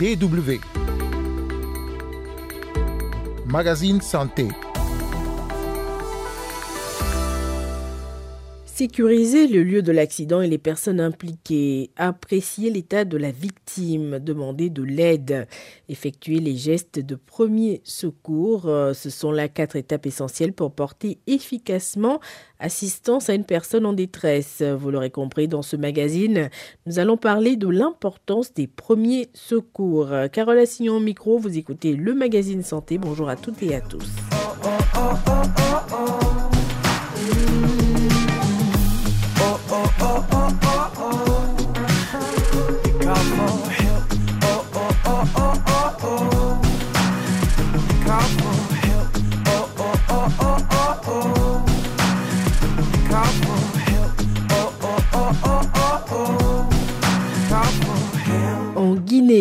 BW. Magazine Santé. Sécuriser le lieu de l'accident et les personnes impliquées, apprécier l'état de la victime, demander de l'aide, effectuer les gestes de premier secours, euh, ce sont là quatre étapes essentielles pour porter efficacement assistance à une personne en détresse. Vous l'aurez compris dans ce magazine, nous allons parler de l'importance des premiers secours. Carole Assignon au micro, vous écoutez le magazine Santé. Bonjour à toutes et à tous.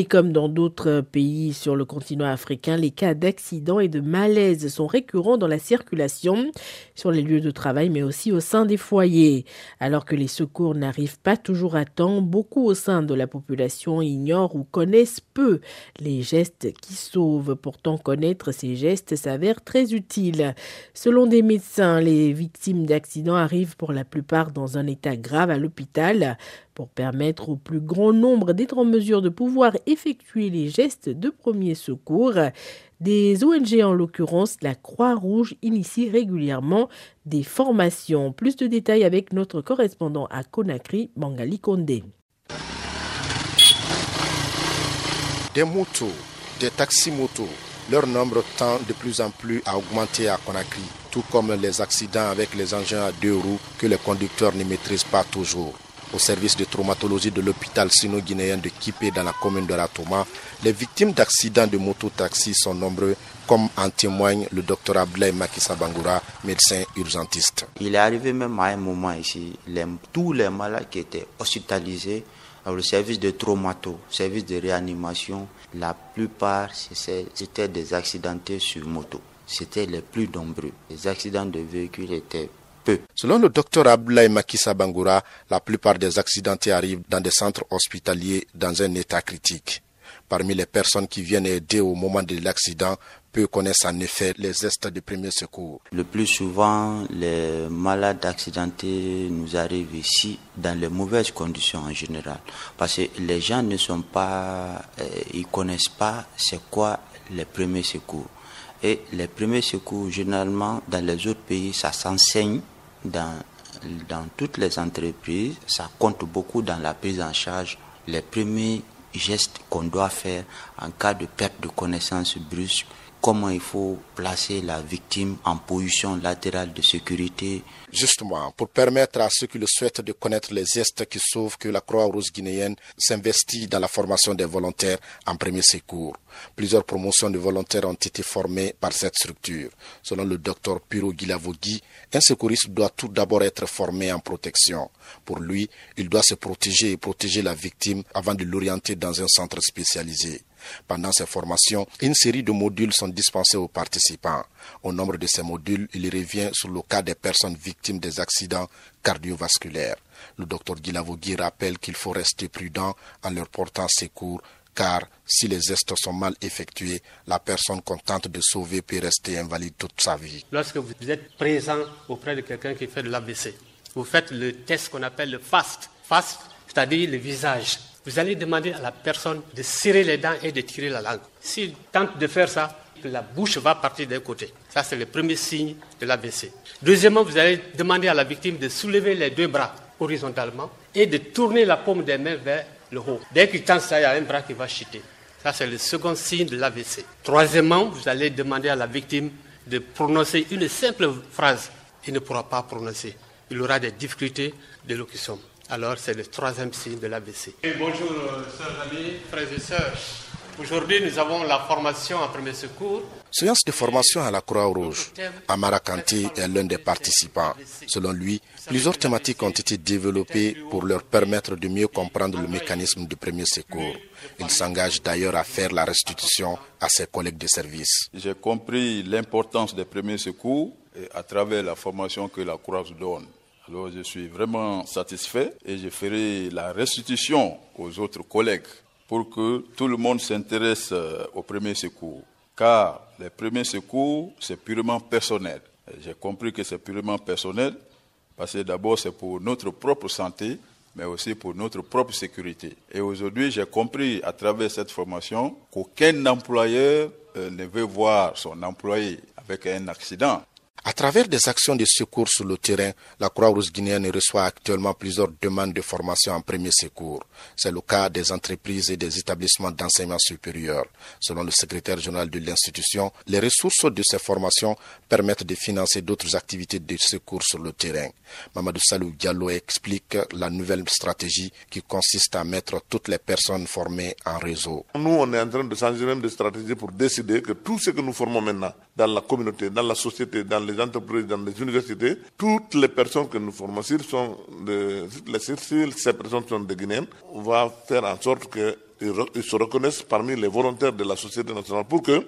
Comme dans d'autres pays sur le continent africain, les cas d'accidents et de malaise sont récurrents dans la circulation, sur les lieux de travail, mais aussi au sein des foyers. Alors que les secours n'arrivent pas toujours à temps, beaucoup au sein de la population ignorent ou connaissent peu les gestes qui sauvent. Pourtant, connaître ces gestes s'avère très utile. Selon des médecins, les victimes d'accidents arrivent pour la plupart dans un état grave à l'hôpital pour permettre au plus grand nombre d'être en mesure de pouvoir effectuer les gestes de premier secours. Des ONG, en l'occurrence la Croix-Rouge, initient régulièrement des formations. Plus de détails avec notre correspondant à Conakry, Mangali Kondé. Des motos, des taxis-motos, leur nombre tend de plus en plus à augmenter à Conakry, tout comme les accidents avec les engins à deux roues que les conducteurs ne maîtrisent pas toujours au service de traumatologie de l'hôpital sino-guinéen de Kipé dans la commune de Ratoma, les victimes d'accidents de moto-taxi sont nombreux, comme en témoigne le docteur Ablaï Makissa Bangoura, médecin urgentiste. Il est arrivé même à un moment ici, tous les malades qui étaient hospitalisés au service de traumato, service de réanimation, la plupart c'était des accidentés sur moto. C'était les plus nombreux. Les accidents de véhicules étaient Selon le docteur Abdoulaye Makissa Bangoura, la plupart des accidentés arrivent dans des centres hospitaliers dans un état critique. Parmi les personnes qui viennent aider au moment de l'accident, peu connaissent en effet les gestes de premier secours. Le plus souvent, les malades accidentés nous arrivent ici dans les mauvaises conditions en général. Parce que les gens ne sont pas, euh, ils connaissent pas c'est quoi les premiers secours. Et les premiers secours, généralement, dans les autres pays, ça s'enseigne dans, dans toutes les entreprises. Ça compte beaucoup dans la prise en charge. Les premiers gestes qu'on doit faire en cas de perte de connaissance brusque, comment il faut placer la victime en position latérale de sécurité. Justement, pour permettre à ceux qui le souhaitent de connaître les gestes qui sauvent que la Croix-Rouge guinéenne s'investit dans la formation des volontaires en premier secours. Plusieurs promotions de volontaires ont été formées par cette structure. Selon le docteur Piro Guilavogui, un secouriste doit tout d'abord être formé en protection. Pour lui, il doit se protéger et protéger la victime avant de l'orienter dans un centre spécialisé. Pendant ces formations, une série de modules sont dispensés aux participants. Au nombre de ces modules, il revient sur le cas des personnes victimes des accidents cardiovasculaires. Le docteur Guilavogui rappelle qu'il faut rester prudent en leur portant secours car si les gestes sont mal effectués, la personne contente de sauver peut rester invalide toute sa vie. Lorsque vous êtes présent auprès de quelqu'un qui fait de l'AVC, vous faites le test qu'on appelle le FAST. FAST, c'est-à-dire le visage vous allez demander à la personne de serrer les dents et de tirer la langue. S'il tente de faire ça, la bouche va partir d'un côté. Ça, c'est le premier signe de l'AVC. Deuxièmement, vous allez demander à la victime de soulever les deux bras horizontalement et de tourner la paume des mains vers le haut. Dès qu'il tente ça, il y a un bras qui va chuter. Ça, c'est le second signe de l'AVC. Troisièmement, vous allez demander à la victime de prononcer une simple phrase. Il ne pourra pas prononcer. Il aura des difficultés d'élocution alors c'est le troisième signe de l'ABC. Bonjour, chers amis, frères et sœurs. Aujourd'hui, nous avons la formation en premier secours. Séance de formation à la Croix-Rouge. Amara Kanti est l'un des participants. Selon lui, plusieurs thématiques ont été développées pour leur permettre de mieux comprendre le mécanisme de premier secours. Il s'engage d'ailleurs à faire la restitution à ses collègues de service. J'ai compris l'importance des premiers secours à travers la formation que la Croix-Rouge donne. Alors je suis vraiment satisfait et je ferai la restitution aux autres collègues pour que tout le monde s'intéresse euh, au premier secours. Car les premiers secours, c'est purement personnel. J'ai compris que c'est purement personnel parce que d'abord c'est pour notre propre santé, mais aussi pour notre propre sécurité. Et aujourd'hui, j'ai compris à travers cette formation qu'aucun employeur euh, ne veut voir son employé avec un accident. À travers des actions de secours sur le terrain, la Croix-Rouge guinéenne reçoit actuellement plusieurs demandes de formation en premier secours. C'est le cas des entreprises et des établissements d'enseignement supérieur. Selon le secrétaire général de l'institution, les ressources de ces formations permettent de financer d'autres activités de secours sur le terrain. Mamadou Salou Diallo explique la nouvelle stratégie qui consiste à mettre toutes les personnes formées en réseau. Nous, on est en train de changer même de stratégie pour décider que tout ce que nous formons maintenant dans la communauté, dans la société, dans les entreprises, dans les universités, toutes les personnes que nous formons, sont de, ces personnes sont des Guinéens, on va faire en sorte qu'ils se reconnaissent parmi les volontaires de la société nationale pour que,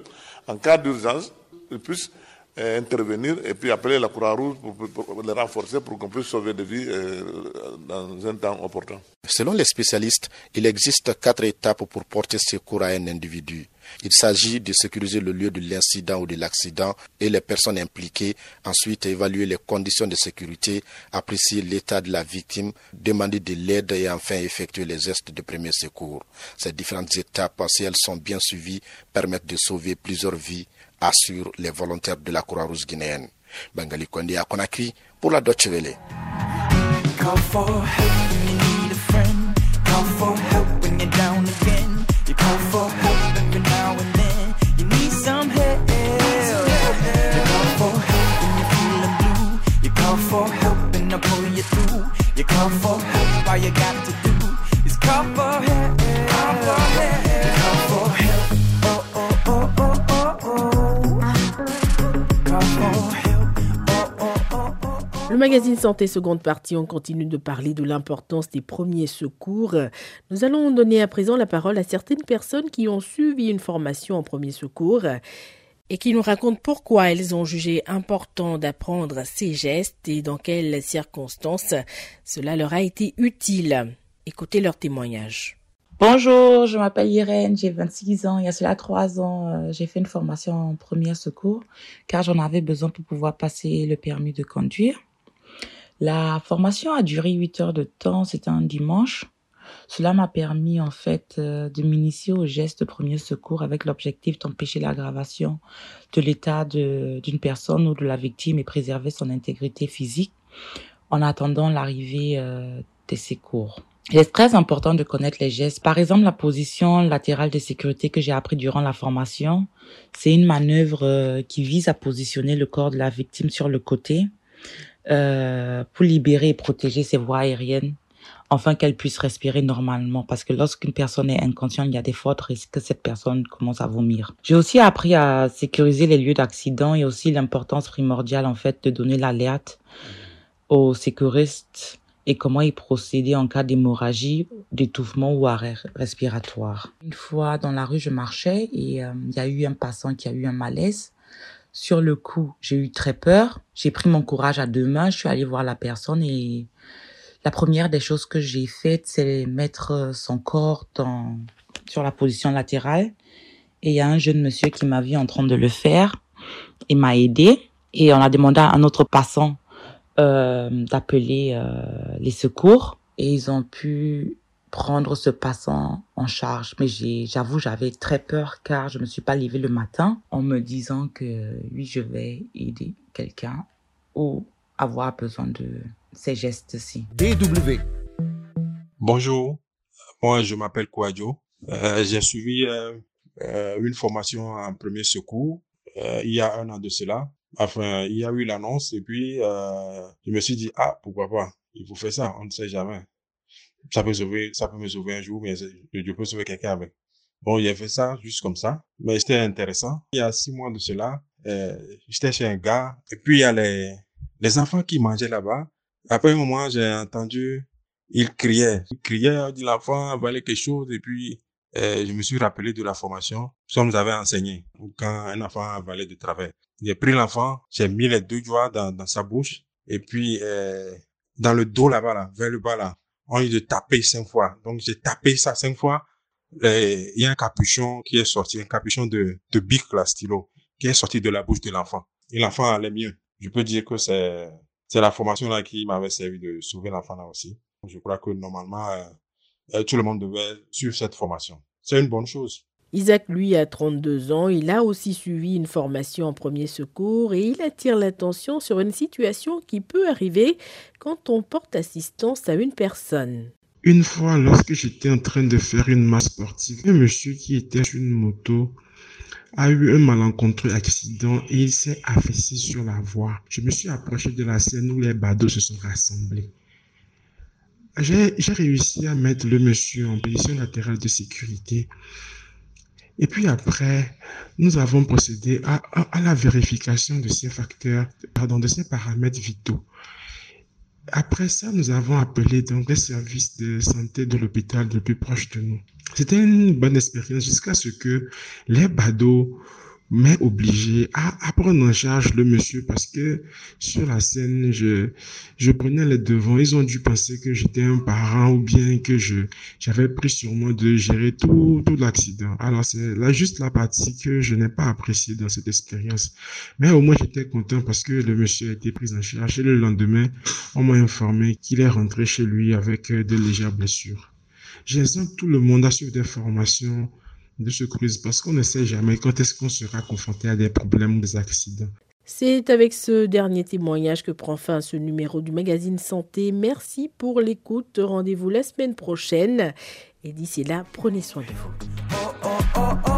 en cas d'urgence, ils puissent intervenir et puis appeler la Croix-Rouge pour, les renforcer pour qu'on puisse sauver des vies euh, dans un temps opportun. Selon les spécialistes, il existe quatre étapes pour porter secours à un individu. Il s'agit de sécuriser le lieu de l'incident ou de l'accident et les personnes impliquées, ensuite évaluer les conditions de sécurité, apprécier l'état de la victime, demander de l'aide et enfin effectuer les gestes de premier secours. Ces différentes étapes, si elles sont bien suivies, permettent de sauver plusieurs vies, assurent les volontaires de la Croix-Rouge guinéenne. Bengali Kondi à Conakry pour la Deutsche Welle. Le magazine Santé seconde partie, on continue de parler de l'importance des premiers secours. Nous allons donner à présent la parole à certaines personnes qui ont suivi une formation en premiers secours et qui nous racontent pourquoi elles ont jugé important d'apprendre ces gestes et dans quelles circonstances cela leur a été utile. Écoutez leur témoignage. Bonjour, je m'appelle Irène, j'ai 26 ans. Il y a cela trois ans, euh, j'ai fait une formation en premier secours car j'en avais besoin pour pouvoir passer le permis de conduire. La formation a duré 8 heures de temps, c'était un dimanche. Cela m'a permis en fait euh, de m'initier aux gestes de premier secours avec l'objectif d'empêcher l'aggravation de l'état d'une personne ou de la victime et préserver son intégrité physique en attendant l'arrivée euh, des secours. Il est très important de connaître les gestes. Par exemple, la position latérale de sécurité que j'ai appris durant la formation, c'est une manœuvre euh, qui vise à positionner le corps de la victime sur le côté euh, pour libérer et protéger ses voies aériennes afin qu'elle puisse respirer normalement parce que lorsqu'une personne est inconsciente, il y a des fortes risques que cette personne commence à vomir. J'ai aussi appris à sécuriser les lieux d'accident et aussi l'importance primordiale en fait de donner l'alerte aux sécuristes et comment y procéder en cas d'hémorragie, d'étouffement ou arrêt respiratoire. Une fois dans la rue, je marchais et euh, il y a eu un passant qui a eu un malaise. Sur le coup, j'ai eu très peur. J'ai pris mon courage à deux mains. Je suis allée voir la personne et la première des choses que j'ai faites, c'est mettre son corps dans, sur la position latérale. Et il y a un jeune monsieur qui m'a vu en train de le faire et m'a aidé. Et on a demandé à un autre passant euh, d'appeler euh, les secours et ils ont pu prendre ce passant en charge. Mais j'avoue, j'avais très peur car je me suis pas levée le matin en me disant que oui, je vais aider quelqu'un ou avoir besoin de ces gestes-ci. DW. Bonjour, moi je m'appelle Kouadjo. Euh, J'ai suivi euh, euh, une formation en premier secours euh, il y a un an de cela. Enfin, il y a eu l'annonce et puis je me suis dit, ah, pourquoi pas, il faut faire ça, on ne sait jamais ça peut sauver, ça peut me sauver un jour, mais je peux sauver quelqu'un avec. Bon, a fait ça juste comme ça, mais c'était intéressant. Il y a six mois de cela, euh, j'étais chez un gars, et puis il y a les, les enfants qui mangeaient là-bas. Après un moment, j'ai entendu, il criait, il criait, dit l'enfant avalait quelque chose, et puis euh, je me suis rappelé de la formation qu'on nous avait enseigné quand un enfant avalait de travers. J'ai pris l'enfant, j'ai mis les deux doigts dans, dans sa bouche, et puis euh, dans le dos là-bas, là, vers le bas là, on dit de taper cinq fois. Donc j'ai tapé ça cinq fois. il y a un capuchon qui est sorti, un capuchon de, de Big Stylo, qui est sorti de la bouche de l'enfant. Et l'enfant allait mieux. Je peux dire que c'est, c'est la formation là qui m'avait servi de sauver l'enfant là aussi. Je crois que normalement, euh, euh, tout le monde devait suivre cette formation. C'est une bonne chose. Isaac, lui, a 32 ans. Il a aussi suivi une formation en premier secours et il attire l'attention sur une situation qui peut arriver quand on porte assistance à une personne. Une fois, lorsque j'étais en train de faire une masse sportive, un monsieur qui était sur une moto a eu un malencontreux accident et il s'est affaissé sur la voie. Je me suis approché de la scène où les badauds se sont rassemblés. J'ai réussi à mettre le monsieur en position latérale de sécurité et puis après, nous avons procédé à, la vérification de ces facteurs, pardon, de ces paramètres vitaux. Après ça, nous avons appelé donc les services de santé de l'hôpital le plus proche de nous. C'était une bonne expérience jusqu'à ce que les badauds mais obligé à, prendre en charge le monsieur parce que sur la scène, je, je prenais les devants. Ils ont dû penser que j'étais un parent ou bien que je, j'avais pris sur moi de gérer tout, tout l'accident. Alors c'est là juste la partie que je n'ai pas appréciée dans cette expérience. Mais au moins j'étais content parce que le monsieur a été pris en charge et le lendemain, on m'a informé qu'il est rentré chez lui avec de légères blessures. J'invite tout le monde à suivre des formations de secourisme parce qu'on ne sait jamais quand est-ce qu'on sera confronté à des problèmes ou des accidents. C'est avec ce dernier témoignage que prend fin ce numéro du magazine Santé. Merci pour l'écoute. Rendez-vous la semaine prochaine. Et d'ici là, prenez soin de vous. Oh, oh, oh,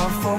oh, oh.